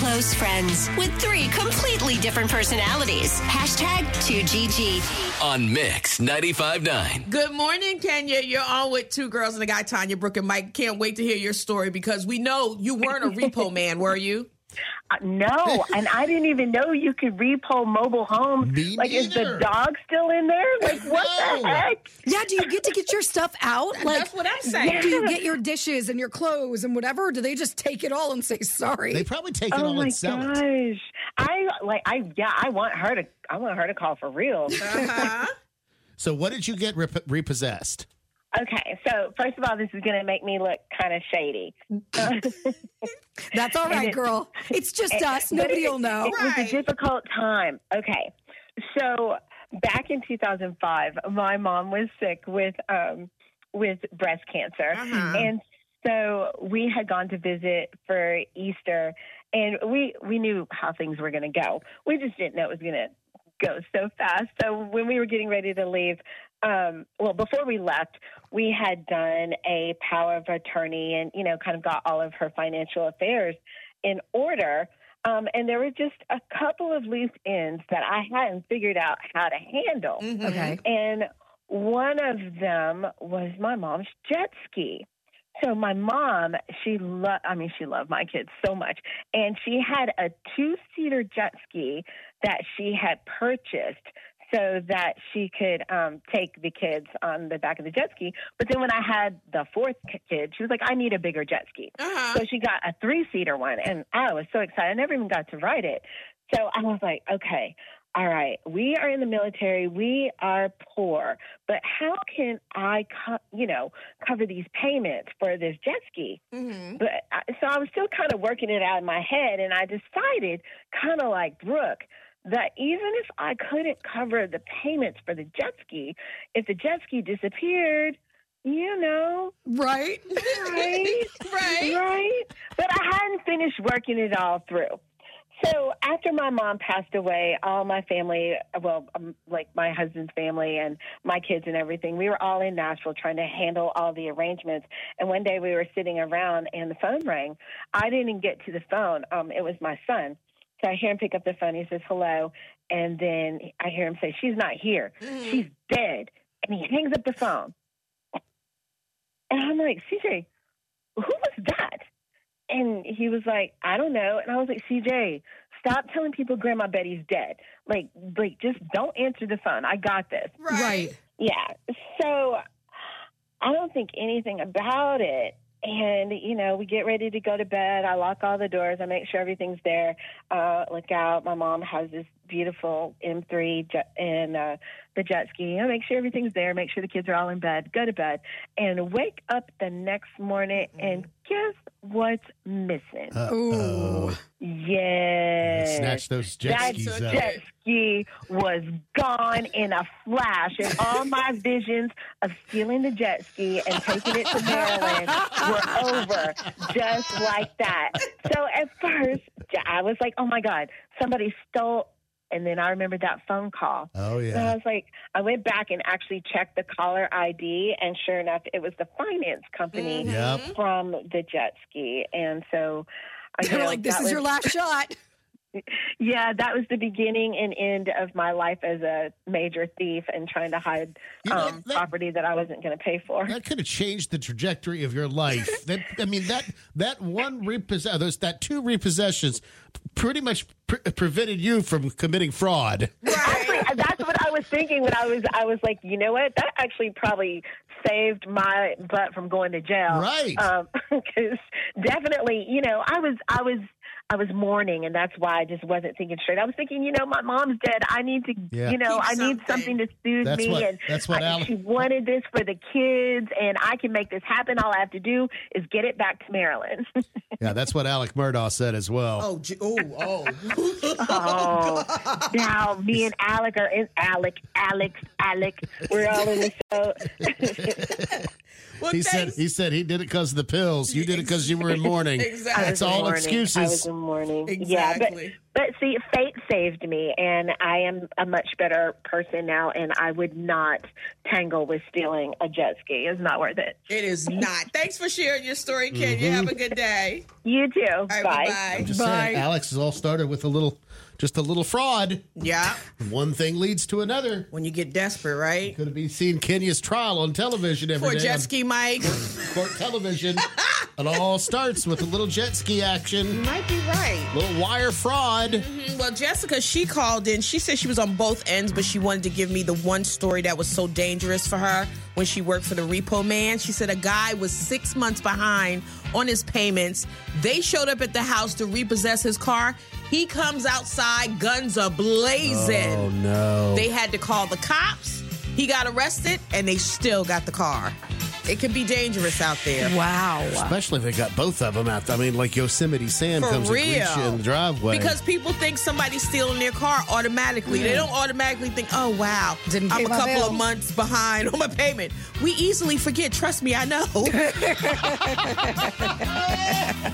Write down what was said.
close friends with three completely different personalities. Hashtag 2GG. On Mix 95.9. Good morning, Kenya. You're on with two girls and a guy, Tanya, Brooke, and Mike. Can't wait to hear your story because we know you weren't a repo man, were you? Uh, no, and I didn't even know you could repo mobile homes. Me like, is the dog still in there? Like, what No. the heck? Yeah, do you get to get your stuff out? Like, That's what I'm saying. do you get your dishes and your clothes and whatever? Or do they just take it all and say sorry? They probably take it Oh all and sell it. gosh! I like I yeah. I want her to. I want her to call for real. Uh-huh. So, what did you get rep- repossessed? Okay, so first of all, this is going to make me look kind of shady. That's all right, it- girl. It's just us. But Nobody it- will know. It was a difficult time. Okay, so back in 2005, my mom was sick with um, with breast cancer, Uh-huh. and so we had gone to visit for Easter, and we we knew how things were going to go. We just didn't know it was going to go so fast. So when we were getting ready to leave, um, well, before we left, we had done a power of attorney and, you know, kind of got all of her financial affairs in order. Um, and there were just a couple of loose ends that I hadn't figured out how to handle. Mhm. Okay. And one of them was my mom's jet ski. So my mom, she loved, I mean, she loved my kids so much. And she had a two seater jet ski that she had purchased so that she could um, take the kids on the back of the jet ski. But then when I had the fourth kid, she was like, I need a bigger jet ski. Uh-huh. So she got a three seater one, and I was so excited. I never even got to ride it. So I was like, okay, all right, we are in the military, we are poor, but how can I, co- you know, cover these payments for this jet ski? Mhm. But I, so I was still kind of working it out in my head, and I decided, kind of like Brooke, that even if I couldn't cover the payments for the jet ski, if the jet ski disappeared, you know, Right? right? Right. Right. But I hadn't finished working it all through. So after my mom passed away, all my family, well, um, like my husband's family and my kids and everything, we were all in Nashville trying to handle all the arrangements. And one day we were sitting around and the phone rang. I didn't get to the phone. Um, it was my son. So I hear him pick up the phone. He says hello, and then I hear him say, "She's not here. Mhm. She's dead." And he hangs up the phone. And I'm like, CJ, who was that? And he was like, I don't know. And I was like, CJ, stop telling people Grandma Betty's dead. Like, like just don't answer the phone. I got this. Right. Yeah. So I don't think anything about it. And, you know, we get ready to go to bed. I lock all the doors. I make sure everything's there. Uh, look out. My mom has this beautiful M3 and uh, the jet ski. I make sure everything's there. Make sure the kids are all in bed. Go to bed. And wake up the next morning mm. and guess what's missing? Uh-oh. yes. Snatch those jet That skis out. jet ski was gone in a flash, and all my visions of stealing the jet ski and taking it to Maryland were over just like that. So at first, I was like, "Oh my God, somebody stole!" And then I remembered that phone call. Oh, And yeah. I was like, I went back and actually checked the caller ID, and sure enough, it was the finance company Yep. from the jet ski. And so, I They're know, like, this is was- your last shot. yeah, that was the beginning and end of my life as a major thief and trying to hide You know, um, that- property that I wasn't going to pay for. That could have changed the trajectory of your life. That I mean that that one repossess those that two repossessions pretty much pre- prevented you from committing fraud. Actually, that's what I was thinking when I was I was like, you know what? That actually probably saved my butt from going to jail. Right. Um, because definitely, you know, I was I was I was mourning, and that's why I just wasn't thinking straight. I was thinking, you know, my mom's dead. I need to, Yeah. you know, Keep I need something. something to soothe That's me. what- and that's what I, Al- she wanted this for the kids, and I can make this happen. All I have to do is get it back to Maryland. Yeah, that's what Alec Murdaugh said as well. Oh, j- oh, oh. Oh, oh now me and Alec are in Alec, Alex, Alec. We're all in the show. Well, he said he said he did it because of the pills. You did it because you were in mourning. Exactly. I was It's in all mourning. I was excuses. in mourning. Yeah, Exactly. but But see, fate saved me, and I am a much better person now, and I would not tangle with stealing a jet ski. It's not worth it. It is not. Thanks for sharing your story, Kenya. Mm-hmm. Have a good day. You too. All right, Bye. bye. Just Bye. saying, Alex has all started with a little, just a little fraud. Yeah. One thing leads to another. When you get desperate, right? Could be seeing Kenya's trial on television every For day jet ski, Mike. court television. it all starts with a little jet ski action, Might be right. little wire fraud. Mm-hmm. Well, Jessica, she called in. She said she was on both ends, but she wanted to give me the one story that was so dangerous for her when she worked for the repo man. She said a guy was six months behind on his payments. They showed up at the house to repossess his car. He comes outside, guns are blazing. Oh no! They had to call the cops. He got arrested, and they still got the car. It can be dangerous out there. Wow. Especially if they got both of them out. I mean, like Yosemite Sam For comes and greets you in the driveway. Because people think somebody's stealing their car automatically. They don't automatically think, oh, wow, Didn't I'm a couple bill." of months behind on my payment. We easily forget. Trust me, I know.